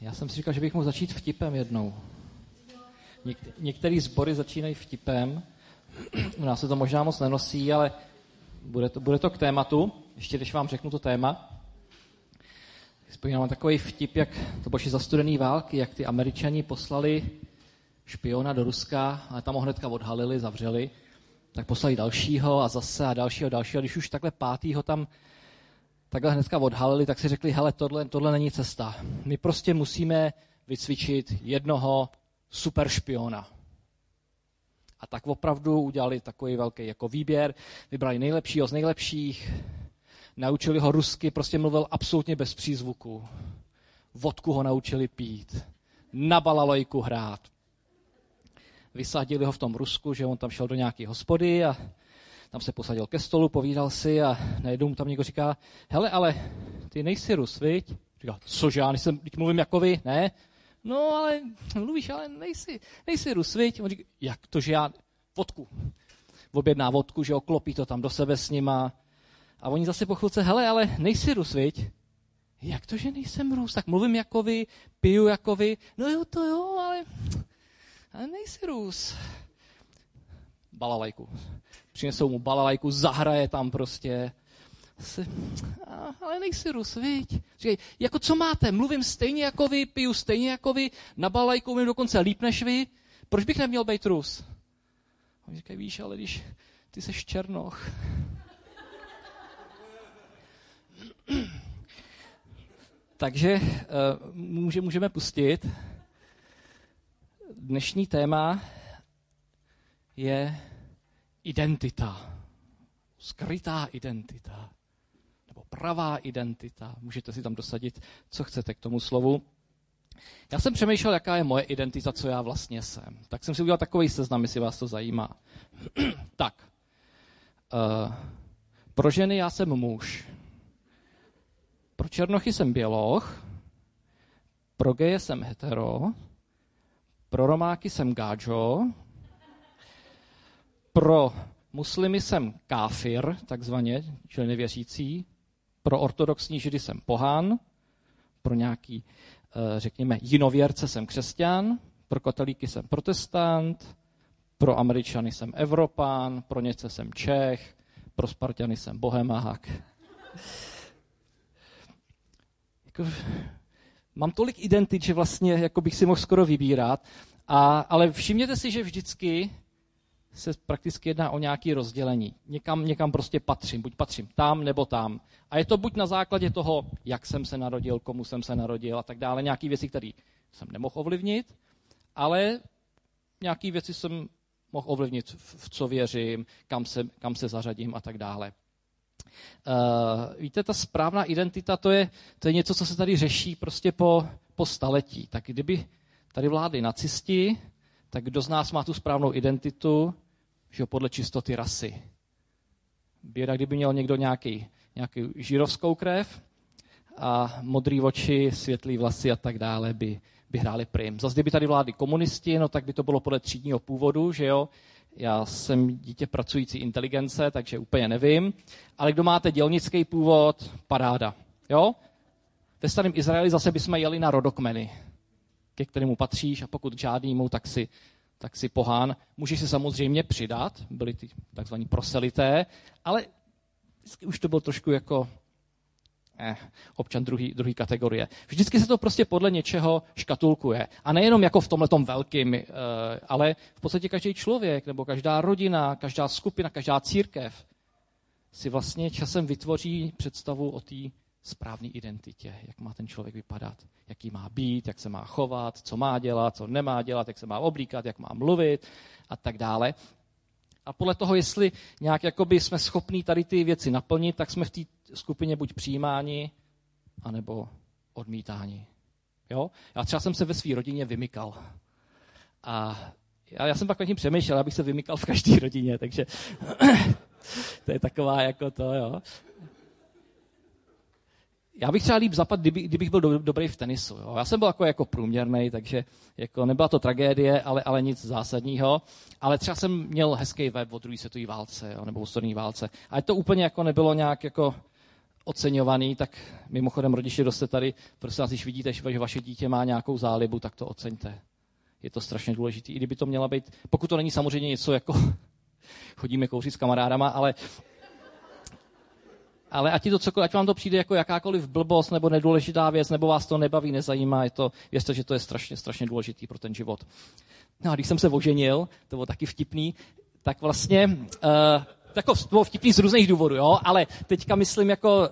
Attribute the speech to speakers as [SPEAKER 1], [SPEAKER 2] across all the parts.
[SPEAKER 1] Já jsem si říkal, že bych mohl začít vtipem jednou. Něk- některé sbory začínají vtipem. U nás se to možná moc nenosí, ale bude to, bude to k tématu. Ještě když vám řeknu to téma. Vzpomínám takový vtip, jak to bylo za studený války, jak ty američani poslali špiona do Ruska, ale tam ho hnedka odhalili, zavřeli, tak poslali dalšího a zase a dalšího, dalšího. Když už takhle pátýho tam takhle hnedka odhalili, tak si řekli, hele, tohle, tohle není cesta. My prostě musíme vycvičit jednoho super špiona. A tak opravdu udělali takový velký jako výběr, vybrali nejlepšího z nejlepších, naučili ho rusky, prostě mluvil absolutně bez přízvuku. Vodku ho naučili pít, na balalojku hrát. Vysadili ho v tom Rusku, že on tam šel do nějaké hospody a tam se posadil ke stolu, povídal si a najednou mu tam někdo říká, hele, ale ty nejsi Rus, viď? Říká, cože, já nejsem, teď mluvím jako vy, ne? No, ale mluvíš, ale nejsi, nejsi Rus, viď? On říká, jak to, že já, vodku. Objedná vodku, že oklopí to tam do sebe s nima. A oni zase po chvilce, hele, ale nejsi Rus, viď? Jak to, že nejsem Rus? Tak mluvím jako vy, piju jako vy. No jo, to jo, ale, ale nejsi Rus. Balalajku přinesou mu balalajku, zahraje tam prostě. Ale nejsi Rus, viď? Říkaj, jako co máte? Mluvím stejně jako vy, piju stejně jako vy, na balalajku mluvím dokonce líp než vy. Proč bych neměl být Rus? Oni říkají, víš, ale když ty seš černoch. Takže eh, může, můžeme pustit. Dnešní téma je identita. Skrytá identita. Nebo pravá identita. Můžete si tam dosadit, co chcete k tomu slovu. Já jsem přemýšlel, jaká je moje identita, co já vlastně jsem. Tak jsem si udělal takový seznam, jestli vás to zajímá. tak. Uh, pro ženy já jsem muž. Pro černochy jsem běloch. Pro geje jsem hetero. Pro romáky jsem gáčo pro muslimy jsem káfir, takzvaně, čili nevěřící, pro ortodoxní židy jsem pohán, pro nějaký, eh, řekněme, jinověrce jsem křesťan, pro katolíky jsem protestant, pro američany jsem Evropán, pro něce jsem Čech, pro Spartany jsem bohemák. jako, mám tolik identit, že vlastně jako bych si mohl skoro vybírat, a, ale všimněte si, že vždycky se prakticky jedná o nějaké rozdělení. Někam, někam prostě patřím, buď patřím tam nebo tam. A je to buď na základě toho, jak jsem se narodil, komu jsem se narodil a tak dále, nějaké věci, které jsem nemohl ovlivnit, ale nějaké věci jsem mohl ovlivnit, v co věřím, kam se, kam se zařadím a tak dále. Uh, víte, ta správná identita, to je, to je něco, co se tady řeší prostě po, po staletí. Tak kdyby tady vládli nacisti, tak kdo z nás má tu správnou identitu, že podle čistoty rasy. Běda, kdyby měl někdo nějaký, nějaký žírovskou krev a modrý oči, světlý vlasy a tak dále by, by hráli prim. Zase kdyby tady vládli komunisti, no tak by to bylo podle třídního původu, že jo. Já jsem dítě pracující inteligence, takže úplně nevím. Ale kdo máte dělnický původ, paráda. Jo? Ve starém Izraeli zase bychom jeli na rodokmeny ke kterému patříš a pokud žádnýmu, tak si, tak si pohán. Můžeš si samozřejmě přidat, byli ty takzvaní proselité, ale vždycky už to bylo trošku jako eh, občan druhý, druhý kategorie. Vždycky se to prostě podle něčeho škatulkuje. A nejenom jako v tomhle velkým, eh, ale v podstatě každý člověk, nebo každá rodina, každá skupina, každá církev si vlastně časem vytvoří představu o té správné identitě, jak má ten člověk vypadat, jaký má být, jak se má chovat, co má dělat, co nemá dělat, jak se má oblíkat, jak má mluvit a tak dále. A podle toho, jestli nějak jakoby jsme schopní tady ty věci naplnit, tak jsme v té skupině buď přijímáni, anebo odmítáni. Jo? Já třeba jsem se ve své rodině vymykal. A já, já jsem pak nad tím přemýšlel, abych se vymykal v každé rodině, takže to je taková jako to, jo já bych třeba líp zapad, kdyby, kdybych byl do, dobrý v tenisu. Jo. Já jsem byl jako, jako průměrný, takže jako nebyla to tragédie, ale, ale nic zásadního. Ale třeba jsem měl hezký web o druhé světové válce, jo, nebo o válce. A to úplně jako nebylo nějak jako oceňovaný, tak mimochodem rodiče, kdo tady, prosím vás, když vidíte, že vaše dítě má nějakou zálibu, tak to oceňte. Je to strašně důležité. I kdyby to měla být, pokud to není samozřejmě něco jako chodíme kouřit s kamarádama, ale ale ať, to cokoliv, ať vám to přijde jako jakákoliv blbost nebo nedůležitá věc, nebo vás to nebaví, nezajímá, je to, věřte, že to je strašně, strašně důležitý pro ten život. No a když jsem se oženil, to bylo taky vtipný, tak vlastně, uh, jako bylo vtipný z různých důvodů, jo, ale teďka myslím jako, uh,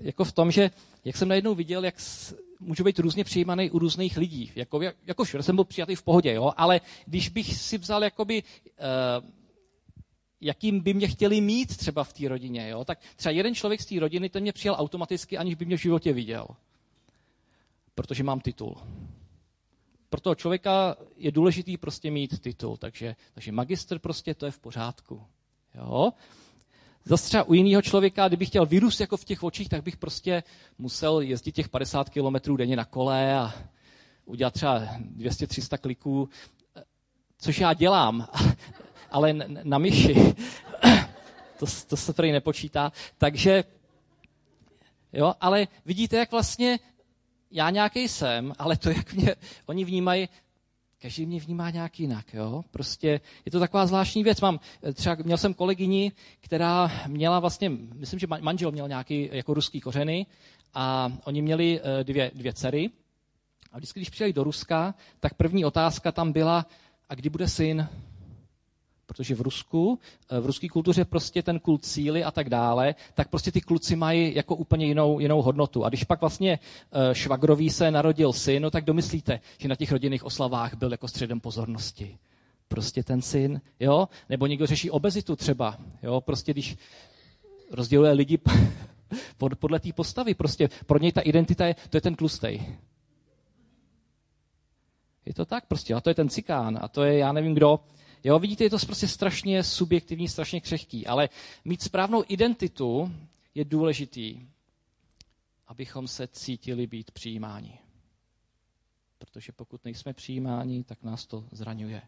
[SPEAKER 1] jako v tom, že jak jsem najednou viděl, jak s, můžu být různě přijímaný u různých lidí. Jako, jako že jsem byl přijatý v pohodě, jo, ale když bych si vzal jakoby uh, jakým by mě chtěli mít třeba v té rodině. Jo? Tak třeba jeden člověk z té rodiny, ten mě přijal automaticky, aniž by mě v životě viděl. Protože mám titul. Pro toho člověka je důležitý prostě mít titul, takže, takže magister prostě to je v pořádku. Jo? Zase třeba u jiného člověka, kdybych chtěl vyrůst jako v těch očích, tak bych prostě musel jezdit těch 50 kilometrů denně na kole a udělat třeba 200-300 kliků, což já dělám ale na myši. to, to se tady nepočítá. Takže, jo, ale vidíte, jak vlastně já nějaký jsem, ale to, jak mě oni vnímají, každý mě vnímá nějak jinak, jo. Prostě je to taková zvláštní věc. Mám, třeba měl jsem kolegyni, která měla vlastně, myslím, že manžel měl nějaký jako ruský kořeny a oni měli eh, dvě, dvě dcery. A vždycky, když přijeli do Ruska, tak první otázka tam byla, a kdy bude syn? Protože v Rusku, eh, v ruské kultuře prostě ten kult síly a tak dále, tak prostě ty kluci mají jako úplně jinou, jinou hodnotu. A když pak vlastně eh, švagrový se narodil syn, no tak domyslíte, že na těch rodinných oslavách byl jako středem pozornosti. Prostě ten syn, jo? Nebo někdo řeší obezitu třeba, jo? Prostě když rozděluje lidi podle té postavy, prostě pro něj ta identita je, to je ten tlustej. Je to tak prostě, a to je ten cikán, a to je já nevím kdo, Jo, vidíte, je to prostě strašně subjektivní, strašně křehký, ale mít správnou identitu je důležitý, abychom se cítili být přijímáni. Protože pokud nejsme přijímáni, tak nás to zraňuje.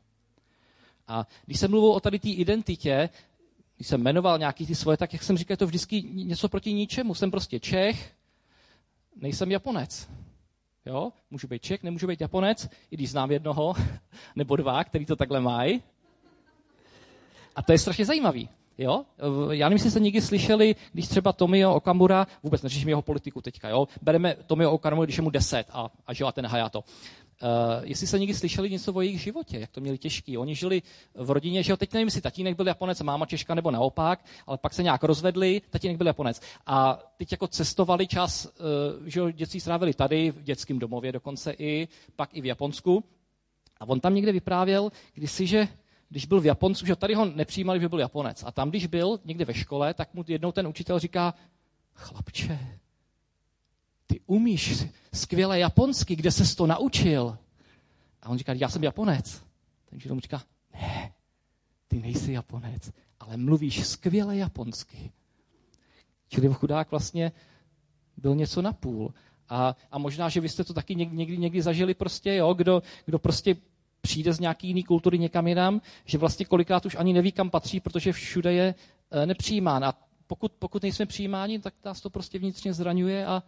[SPEAKER 1] A když jsem mluvil o tady té identitě, když jsem jmenoval nějaký ty svoje, tak jak jsem říkal, je to vždycky něco proti ničemu. Jsem prostě Čech, nejsem Japonec. Jo? Můžu být Čech, nemůžu být Japonec, i když znám jednoho nebo dva, který to takhle mají. A to je strašně zajímavý. Jo? Já nevím, jestli jste někdy slyšeli, když třeba Tomio Okamura, vůbec neřeším jeho politiku teďka, jo? bereme Tomio Okamura, když je mu deset a, a žila ten Hayato. Uh, jestli jste někdy slyšeli něco o jejich životě, jak to měli těžký. Oni žili v rodině, že jo, teď nevím, jestli tatínek byl Japonec máma Češka nebo naopak, ale pak se nějak rozvedli, tatínek byl Japonec. A teď jako cestovali čas, uh, že jo, dětství strávili tady, v dětském domově dokonce i, pak i v Japonsku. A on tam někde vyprávěl kdysi, že když byl v Japonsku, že tady ho nepřijímali, že byl Japonec. A tam, když byl někde ve škole, tak mu jednou ten učitel říká, chlapče, ty umíš skvěle japonsky, kde ses to naučil? A on říká, já jsem Japonec. Ten učitel mu říká, ne, ty nejsi Japonec, ale mluvíš skvěle japonsky. Čili chudák vlastně byl něco na půl. A, a možná, že vy jste to taky někdy, někdy, někdy zažili prostě, jo, kdo, kdo prostě přijde z nějaký jiný kultury někam jinam, že vlastně kolikrát už ani neví, kam patří, protože všude je e, nepřijímán. A pokud, pokud nejsme přijímáni, tak nás to prostě vnitřně zraňuje a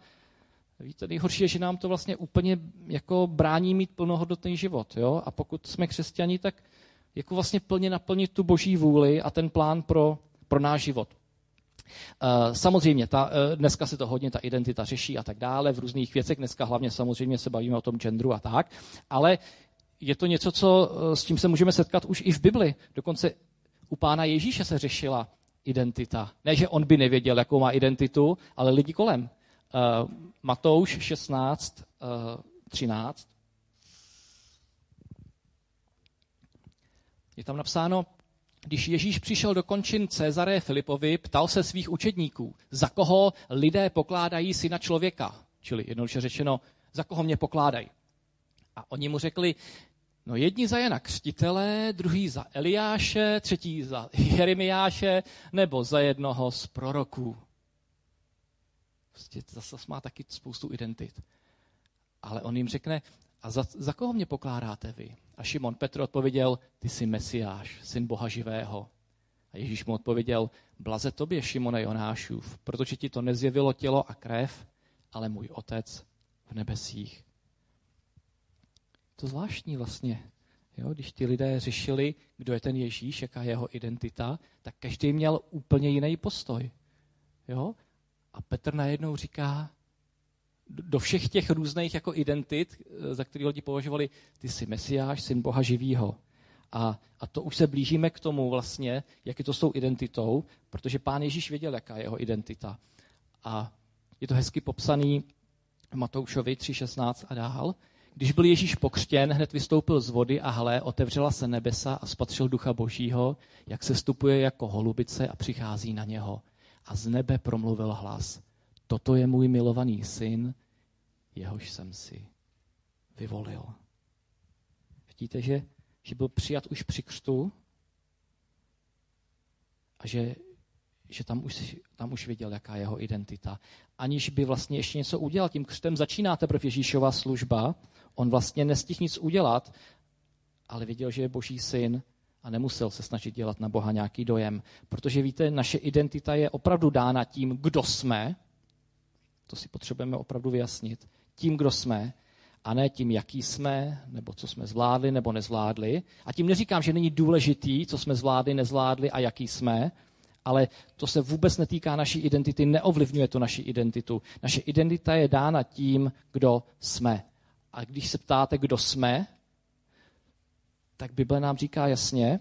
[SPEAKER 1] víte, nejhorší je, že nám to vlastně úplně jako brání mít plnohodnotný život. Jo? A pokud jsme křesťani, tak jako vlastně plně naplnit tu boží vůli a ten plán pro, pro náš život. Uh, samozřejmě, ta, uh, dneska se to hodně, ta identita řeší a tak dále, v různých věcech, dneska hlavně samozřejmě se bavíme o tom genderu a tak, ale je to něco, co, eh, s tím se můžeme setkat už i v Bibli. Dokonce u pána Ježíše se řešila identita. Ne, že on by nevěděl, jakou má identitu, ale lidi kolem. Uh, Matouš 16, uh, 13. Je tam napsáno, když Ježíš přišel do končin Cezaré Filipovi, ptal se svých učedníků, za koho lidé pokládají syna člověka. Čili jednoduše řečeno, za koho mě pokládají. A oni mu řekli, no jedni za Jana Křtitele, druhý za Eliáše, třetí za Jeremiáše, nebo za jednoho z proroků. Prostě zase má taky spoustu identit. Ale on jim řekne, a za, za koho mě pokládáte vy? A Šimon Petr odpověděl, ty jsi Mesiáš, syn Boha živého. A Ježíš mu odpověděl, blaze tobě, Šimone Jonášův, protože ti to nezjevilo tělo a krev, ale můj otec v nebesích. To zvláštní vlastně. Jo, když ti lidé řešili, kdo je ten Ježíš, jaká je jeho identita, tak každý měl úplně jiný postoj. Jo? A Petr najednou říká, do všech těch různých jako identit, za které lidi považovali, ty jsi mesiáš, syn Boha živýho. A, a to už se blížíme k tomu vlastně, jak je to s tou identitou, protože pán Ježíš věděl, jaká je jeho identita. A je to hezky popsaný v Matoušovi 3.16 a dál. Když byl Ježíš pokřtěn, hned vystoupil z vody a hle, otevřela se nebesa a spatřil ducha božího, jak se stupuje jako holubice a přichází na něho. A z nebe promluvil hlas. Toto je můj milovaný syn, jehož jsem si vyvolil. Vidíte, že, že byl přijat už při křtu a že, že tam, už, tam už věděl, jaká je jeho identita. Aniž by vlastně ještě něco udělal. Tím křtem začíná teprve Ježíšova služba. On vlastně nestihl nic udělat, ale věděl, že je boží syn a nemusel se snažit dělat na Boha nějaký dojem. Protože víte, naše identita je opravdu dána tím, kdo jsme, to si potřebujeme opravdu vyjasnit. Tím, kdo jsme, a ne tím, jaký jsme, nebo co jsme zvládli nebo nezvládli. A tím neříkám, že není důležitý, co jsme zvládli, nezvládli a jaký jsme, ale to se vůbec netýká naší identity, neovlivňuje to naši identitu. Naše identita je dána tím, kdo jsme. A když se ptáte, kdo jsme, tak Bible nám říká jasně,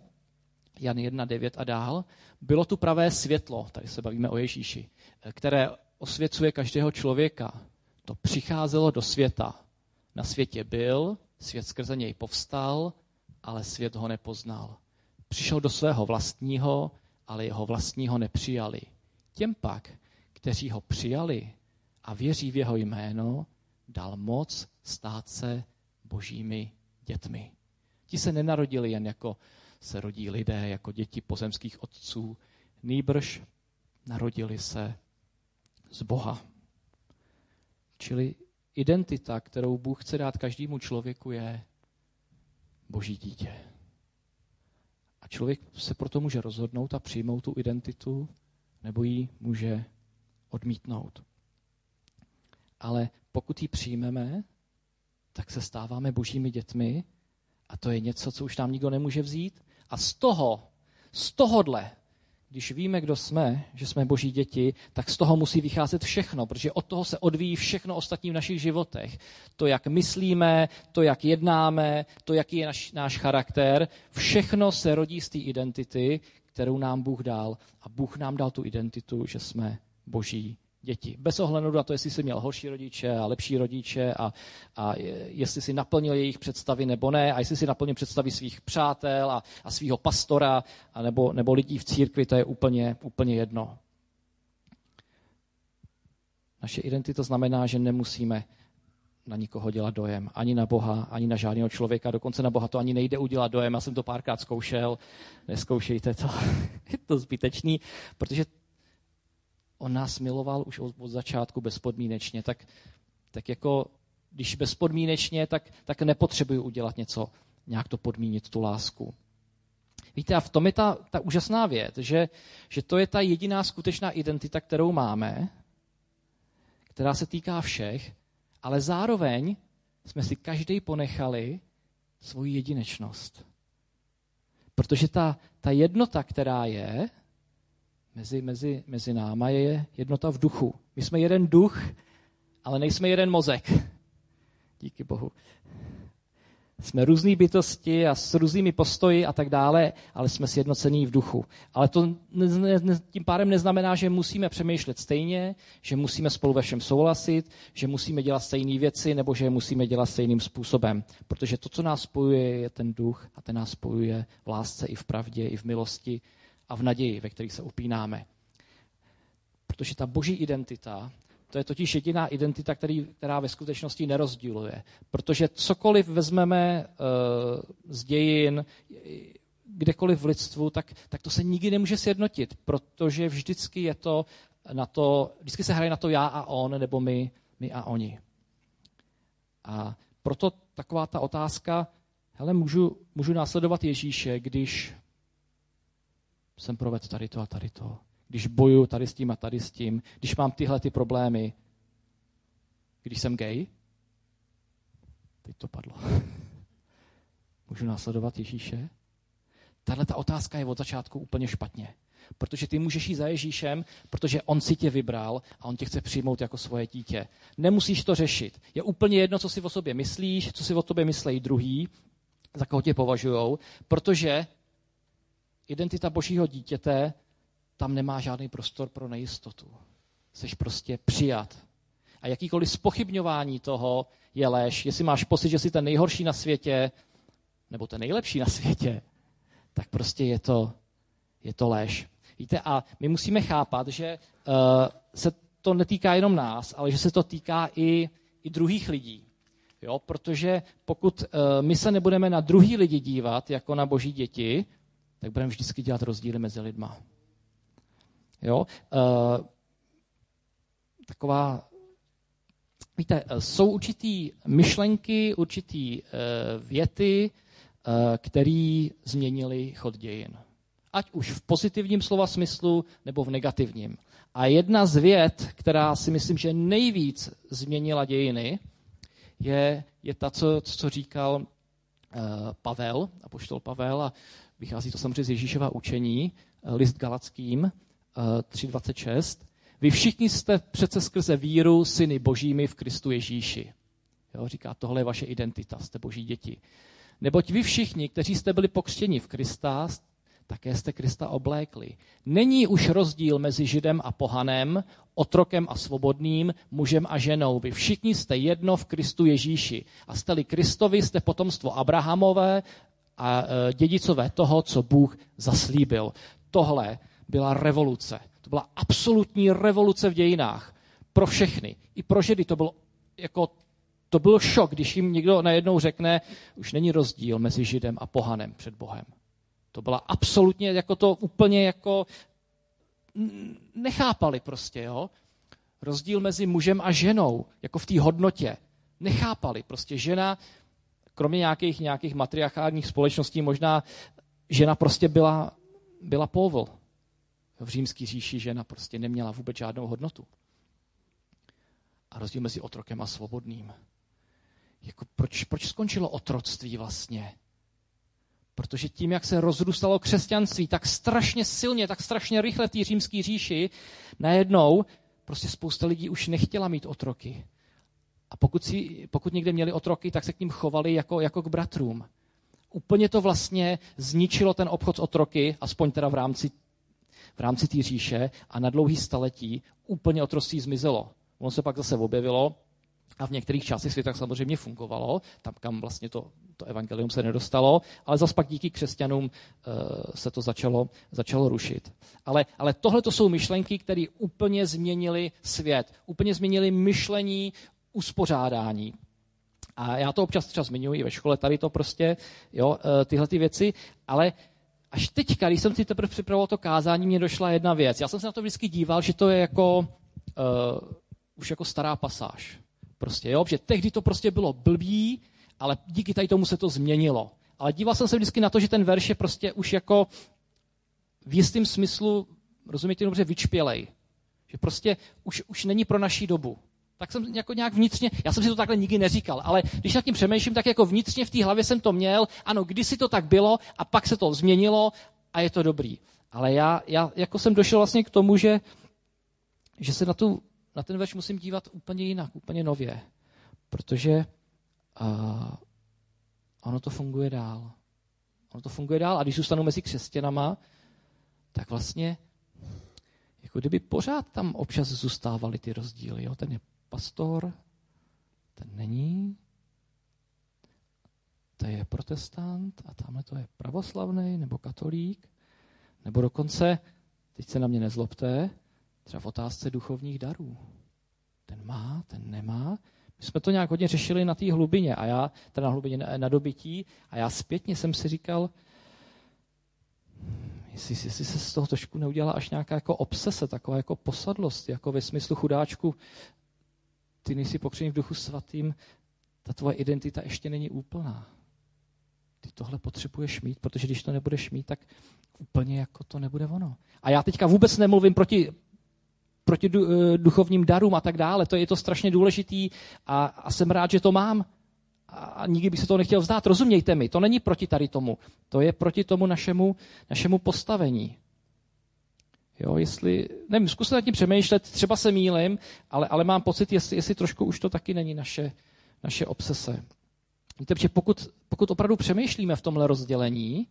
[SPEAKER 1] Jan 1.9 a dál, bylo tu pravé světlo, tady se bavíme o Ježíši, které osvěcuje každého člověka. To přicházelo do světa. Na světě byl, svět skrze něj povstal, ale svět ho nepoznal. Přišel do svého vlastního, ale jeho vlastního nepřijali. Těm pak, kteří ho přijali a věří v jeho jméno, dal moc stát se božími dětmi. Ti se nenarodili jen jako se rodí lidé, jako děti pozemských otců, nýbrž narodili se z Boha. Čili identita, kterou Bůh chce dát každému člověku, je boží dítě. A člověk se proto může rozhodnout a přijmout tu identitu, nebo ji může odmítnout. Ale pokud ji přijmeme, tak se stáváme božími dětmi a to je něco, co už nám nikdo nemůže vzít. A z toho, z tohodle když víme, kdo jsme, že jsme boží děti, tak z toho musí vycházet všechno, protože od toho se odvíjí všechno ostatní v našich životech. To, jak myslíme, to, jak jednáme, to, jaký je naš, náš charakter, všechno se rodí z té identity, kterou nám Bůh dal. A Bůh nám dal tu identitu, že jsme boží děti. Bez ohledu na to, jestli jsi měl horší rodiče a lepší rodiče a, a jestli si naplnil jejich představy nebo ne a jestli si naplnil představy svých přátel a, a svého pastora a nebo, nebo lidí v církvi, to je úplně, úplně jedno. Naše identita znamená, že nemusíme na nikoho dělat dojem. Ani na Boha, ani na žádného člověka. Dokonce na Boha to ani nejde udělat dojem. Já jsem to párkrát zkoušel. Neskoušejte to. je to zbytečný, protože on nás miloval už od, od začátku bezpodmínečně, tak, tak jako když bezpodmínečně, tak, tak nepotřebuji udělat něco, nějak to podmínit, tu lásku. Víte, a v tom je ta, ta úžasná věc, že, že to je ta jediná skutečná identita, kterou máme, která se týká všech, ale zároveň jsme si každý ponechali svoji jedinečnost. Protože ta, ta jednota, která je, mezi, mezi, mezi náma je jednota v duchu. My jsme jeden duch, ale nejsme jeden mozek. Díky Bohu. Jsme různé bytosti a s různými postoji a tak dále, ale jsme sjednocení v duchu. Ale to ne, ne, tím pádem neznamená, že musíme přemýšlet stejně, že musíme spolu ve všem souhlasit, že musíme dělat stejné věci nebo že je musíme dělat stejným způsobem. Protože to, co nás spojuje, je ten duch a ten nás spojuje v lásce i v pravdě, i v milosti a v naději, ve kterých se upínáme. Protože ta boží identita, to je totiž jediná identita, který, která ve skutečnosti nerozdíluje. Protože cokoliv vezmeme uh, z dějin, kdekoliv v lidstvu, tak, tak to se nikdy nemůže sjednotit, protože vždycky je to na to, vždycky se hraje na to já a on, nebo my, my a oni. A proto taková ta otázka, hele, můžu, můžu následovat Ježíše, když jsem provedl tady to a tady to. Když boju tady s tím a tady s tím, když mám tyhle ty problémy, když jsem gay, teď to padlo. Můžu následovat Ježíše? Tahle ta otázka je od začátku úplně špatně. Protože ty můžeš jít za Ježíšem, protože on si tě vybral a on tě chce přijmout jako svoje dítě. Nemusíš to řešit. Je úplně jedno, co si o sobě myslíš, co si o tobě myslejí druhý, za koho tě považují, protože identita božího dítěte tam nemá žádný prostor pro nejistotu. Jsi prostě přijat. A jakýkoliv spochybňování toho je lež. Jestli máš pocit, že jsi ten nejhorší na světě, nebo ten nejlepší na světě, tak prostě je to, je to lež. Víte, a my musíme chápat, že uh, se to netýká jenom nás, ale že se to týká i, i druhých lidí. Jo? Protože pokud uh, my se nebudeme na druhý lidi dívat jako na boží děti, tak budeme vždycky dělat rozdíly mezi lidma. Jo? Uh, taková, víte, jsou určitý myšlenky, určitý uh, věty, které změnily chod dějin. Ať už v pozitivním slova smyslu, nebo v negativním. A jedna z věd, která si myslím, že nejvíc změnila dějiny, je, je ta, co, co říkal Pavel, apoštol Pavel, a vychází to samozřejmě z Ježíšova učení, uh, list Galackým uh, 3.26. Vy všichni jste přece skrze víru syny božími v Kristu Ježíši. Jo, říká, tohle je vaše identita, jste boží děti. Neboť vy všichni, kteří jste byli pokřtěni v Krista, také jste Krista oblékli. Není už rozdíl mezi Židem a pohanem, otrokem a svobodným, mužem a ženou. Vy všichni jste jedno v Kristu Ježíši. A jste-li Kristovi, jste potomstvo Abrahamové a e, dědicové toho, co Bůh zaslíbil. Tohle byla revoluce. To byla absolutní revoluce v dějinách. Pro všechny. I pro Židy to bylo jako to byl šok, když jim někdo najednou řekne, už není rozdíl mezi Židem a pohanem před Bohem. To byla absolutně jako to úplně jako nechápali prostě, jo. Rozdíl mezi mužem a ženou, jako v té hodnotě. Nechápali. Prostě žena, kromě nějakých, nějakých matriarchálních společností, možná žena prostě byla, byla povol. V římský říši žena prostě neměla vůbec žádnou hodnotu. A rozdíl mezi otrokem a svobodným. Jako proč, proč skončilo otroctví vlastně? Protože tím, jak se rozrůstalo křesťanství tak strašně silně, tak strašně rychle v té římské říši, najednou prostě spousta lidí už nechtěla mít otroky. A pokud, si, pokud někde měli otroky, tak se k ním chovali jako, jako k bratrům. Úplně to vlastně zničilo ten obchod s otroky, aspoň teda v rámci v rámci té říše a na dlouhý staletí úplně otroctví zmizelo. Ono se pak zase objevilo a v některých částech světa samozřejmě fungovalo, tam, kam vlastně to, to evangelium se nedostalo, ale zase pak díky křesťanům uh, se to začalo, začalo rušit. Ale, ale tohle to jsou myšlenky, které úplně změnily svět, úplně změnily myšlení, uspořádání. A já to občas třeba zmiňuji i ve škole, tady to prostě, jo, uh, tyhle ty věci, ale až teďka, když jsem si teprve připravoval to kázání, mě došla jedna věc. Já jsem se na to vždycky díval, že to je jako, uh, už jako stará pasáž. Prostě, jo, že tehdy to prostě bylo blbý, ale díky tady tomu se to změnilo. Ale díval jsem se vždycky na to, že ten verš je prostě už jako v jistém smyslu, rozumíte dobře, vyčpělej. Že prostě už, už není pro naší dobu. Tak jsem jako nějak vnitřně, já jsem si to takhle nikdy neříkal, ale když nad tím přemýšlím, tak jako vnitřně v té hlavě jsem to měl, ano, kdysi to tak bylo a pak se to změnilo a je to dobrý. Ale já, já jako jsem došel vlastně k tomu, že, že se na tu na ten verš musím dívat úplně jinak, úplně nově, protože uh, ono to funguje dál. Ono to funguje dál a když zůstanu mezi křesťanama, tak vlastně jako kdyby pořád tam občas zůstávaly ty rozdíly. Jo? Ten je pastor, ten není, to je protestant a tamhle to je pravoslavný nebo katolík, nebo dokonce, teď se na mě nezlobte, Třeba v otázce duchovních darů. Ten má, ten nemá. My jsme to nějak hodně řešili na té hlubině, a já, teda na hlubině na, dobytí, a já zpětně jsem si říkal, jestli, jestli se z toho trošku neudělala až nějaká jako obsese, taková jako posadlost, jako ve smyslu chudáčku, ty nejsi pokřený v duchu svatým, ta tvoje identita ještě není úplná. ty tohle potřebuješ mít, protože když to nebudeš mít, tak úplně jako to nebude ono. A já teďka vůbec nemluvím proti, proti eh, duchovním darům a tak dále. To je to strašně důležitý a, a jsem rád, že to mám. A nikdy bych se to nechtěl vzdát. Rozumějte mi, to není proti tady tomu. To je proti tomu našemu, našemu postavení. Jo, jestli, nevím, zkuste nad tím přemýšlet, třeba se mýlim, ale, ale mám pocit, jestli, jestli trošku už to taky není naše, naše obsese. Víte, že pokud, pokud opravdu přemýšlíme v tomhle rozdělení,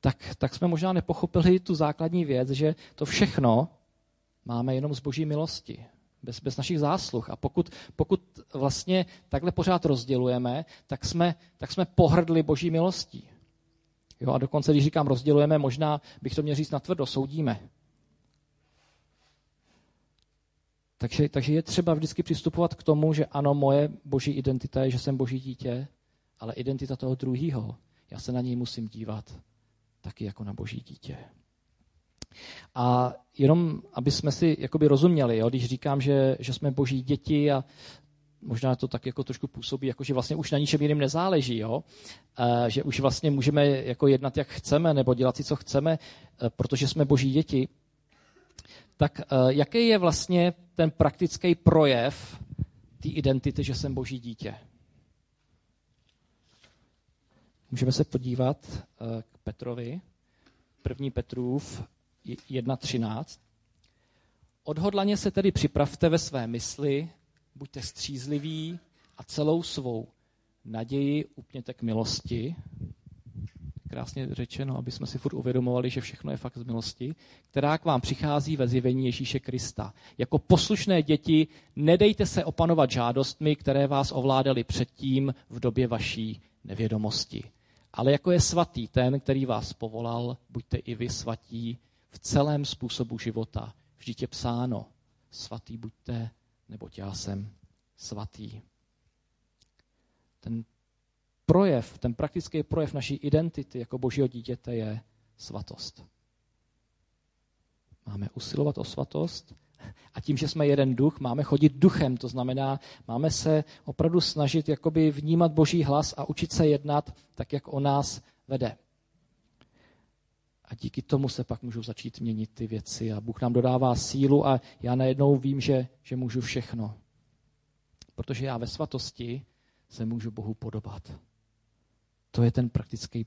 [SPEAKER 1] tak, tak jsme možná nepochopili tu základní věc, že to všechno máme jenom z boží milosti, bez, bez našich zásluh. A pokud, pokud vlastně takhle pořád rozdělujeme, tak jsme, tak jsme pohrdli boží milostí. Jo, a dokonce, když říkám rozdělujeme, možná bych to měl říct natvrdo, soudíme. Takže, takže je třeba vždycky přistupovat k tomu, že ano, moje boží identita je, že jsem boží dítě, ale identita toho druhého, já se na něj musím dívat taky jako na boží dítě. A jenom, aby jsme si jakoby rozuměli, jo, když říkám, že, že jsme boží děti a možná to tak jako trošku působí, jako že vlastně už na ničem jiným nezáleží, jo? E, že už vlastně můžeme jako jednat, jak chceme, nebo dělat si, co chceme, e, protože jsme boží děti, tak e, jaký je vlastně ten praktický projev té identity, že jsem boží dítě? Můžeme se podívat k Petrovi, první Petrův 1.13. Odhodlaně se tedy připravte ve své mysli, buďte střízliví a celou svou naději upněte k milosti. Krásně řečeno, aby jsme si furt uvědomovali, že všechno je fakt z milosti, která k vám přichází ve zjevení Ježíše Krista. Jako poslušné děti nedejte se opanovat žádostmi, které vás ovládaly předtím v době vaší nevědomosti. Ale jako je svatý ten, který vás povolal, buďte i vy svatí v celém způsobu života. Vždyť je psáno, svatý buďte, neboť já jsem svatý. Ten projev, ten praktický projev naší identity jako božího dítěte je svatost. Máme usilovat o svatost a tím, že jsme jeden duch, máme chodit duchem. To znamená, máme se opravdu snažit jakoby vnímat boží hlas a učit se jednat tak, jak o nás vede. A díky tomu se pak můžou začít měnit ty věci a Bůh nám dodává sílu a já najednou vím, že, že můžu všechno. Protože já ve svatosti se můžu Bohu podobat. To je ten praktický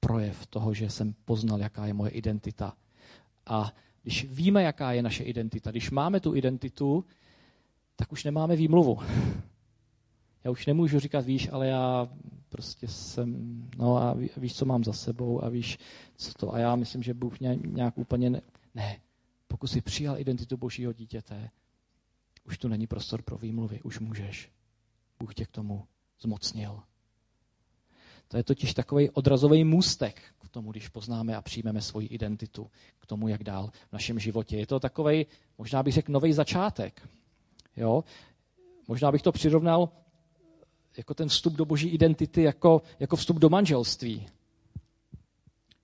[SPEAKER 1] projev toho, že jsem poznal, jaká je moje identita. A když víme, jaká je naše identita, když máme tu identitu, tak už nemáme výmluvu. Já už nemůžu říkat, víš, ale já prostě jsem, no a víš, co mám za sebou a víš, co to. A já myslím, že Bůh nějak úplně ne. ne. Pokud jsi přijal identitu božího dítěte, už tu není prostor pro výmluvy, už můžeš. Bůh tě k tomu zmocnil. To je totiž takový odrazový můstek k tomu, když poznáme a přijmeme svoji identitu, k tomu, jak dál v našem životě. Je to takový, možná bych řekl, nový začátek. Jo? Možná bych to přirovnal jako ten vstup do boží identity, jako, jako vstup do manželství.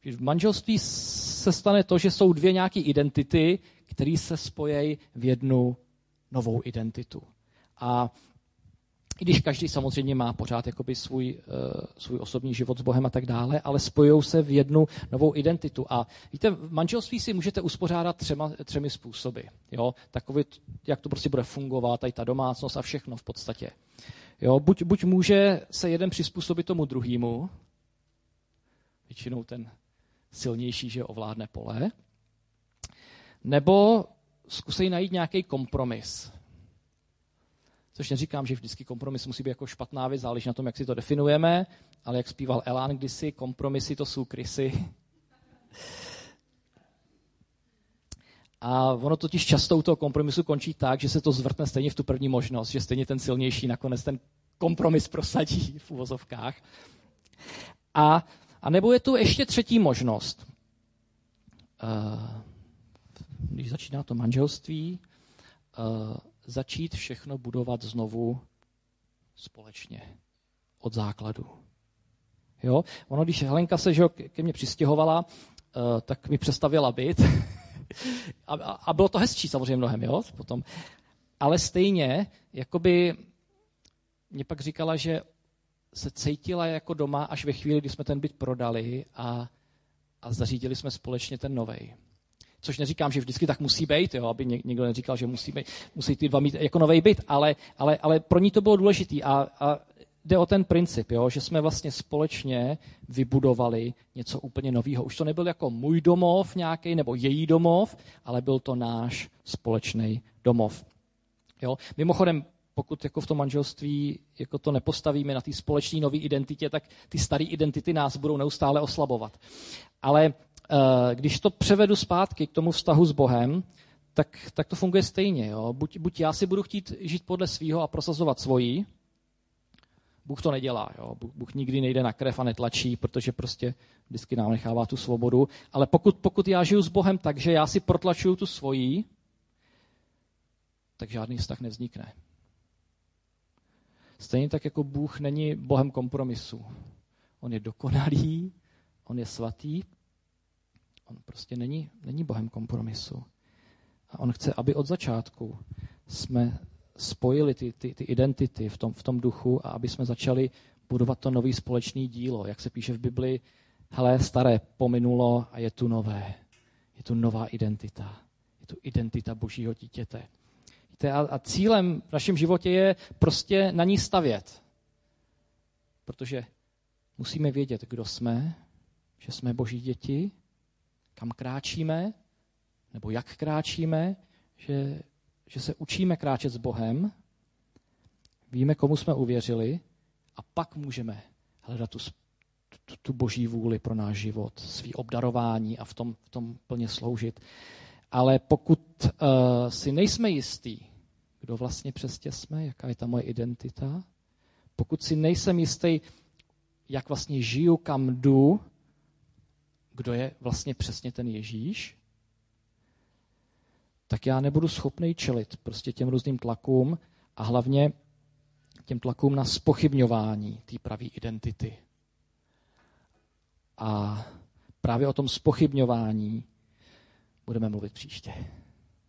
[SPEAKER 1] V manželství se stane to, že jsou dvě nějaké identity, které se spojí v jednu novou identitu. A i když každý samozřejmě má pořád jakoby svůj, uh, svůj osobní život s Bohem a tak dále, ale spojují se v jednu novou identitu. A víte, v manželství si můžete uspořádat třema, třemi způsoby. Jo? Takový, jak to prostě bude fungovat, i ta domácnost a všechno v podstatě. Jo? Buď, buď může se jeden přizpůsobit tomu druhému, většinou ten silnější, že ovládne pole, nebo zkusej najít nějaký kompromis. Což neříkám, že vždycky kompromis musí být jako špatná věc, záleží na tom, jak si to definujeme, ale jak zpíval Elán kdysi, kompromisy to jsou krysy. A ono totiž často u toho kompromisu končí tak, že se to zvrtne stejně v tu první možnost, že stejně ten silnější nakonec ten kompromis prosadí v uvozovkách. A, a nebo je tu ještě třetí možnost. Uh, když začíná to manželství, uh, začít všechno budovat znovu společně. Od základu. Jo? Ono, když Helenka se že, ke mně přistěhovala, uh, tak mi přestavila byt. a, a bylo to hezčí samozřejmě mnohem, jo? Potom. Ale stejně, jakoby mě pak říkala, že se cítila jako doma až ve chvíli, kdy jsme ten byt prodali a, a zařídili jsme společně ten novej. Což neříkám, že vždycky tak musí být, jo, aby někdo neříkal, že musí, být, musí ty dva mít jako nový byt, ale, ale, ale pro ní to bylo důležité a, a jde o ten princip, jo, že jsme vlastně společně vybudovali něco úplně nového. Už to nebyl jako můj domov nějaký nebo její domov, ale byl to náš společný domov. Jo. Mimochodem, pokud jako v tom manželství jako to nepostavíme na té společné nové identitě, tak ty staré identity nás budou neustále oslabovat. Ale uh, když to převedu zpátky k tomu vztahu s Bohem, tak, tak to funguje stejně. Jo. Buď, buď já si budu chtít žít podle svého a prosazovat svoji, Bůh to nedělá. Jo. Bůh, Bůh nikdy nejde na krev a netlačí, protože prostě vždycky nám nechává tu svobodu. Ale pokud, pokud já žiju s Bohem tak, že já si protlačuju tu svoji, tak žádný vztah nevznikne. Stejně tak jako Bůh není Bohem kompromisu. On je dokonalý, on je svatý, on prostě není, není Bohem kompromisu. A on chce, aby od začátku jsme spojili ty, ty, ty identity v tom, v tom duchu a aby jsme začali budovat to nový společný dílo. Jak se píše v Bibli, hele, staré pominulo a je tu nové. Je tu nová identita. Je tu identita božího dítěte. A, a cílem v našem životě je prostě na ní stavět. Protože musíme vědět, kdo jsme, že jsme boží děti, kam kráčíme, nebo jak kráčíme, že že se učíme kráčet s Bohem, víme, komu jsme uvěřili a pak můžeme hledat tu, tu, tu boží vůli pro náš život, svý obdarování a v tom, v tom plně sloužit. Ale pokud uh, si nejsme jistý, kdo vlastně přesně jsme, jaká je ta moje identita, pokud si nejsem jistý, jak vlastně žiju, kam jdu, kdo je vlastně přesně ten Ježíš, tak já nebudu schopný čelit prostě těm různým tlakům a hlavně těm tlakům na spochybňování té pravé identity. A právě o tom spochybňování budeme mluvit příště.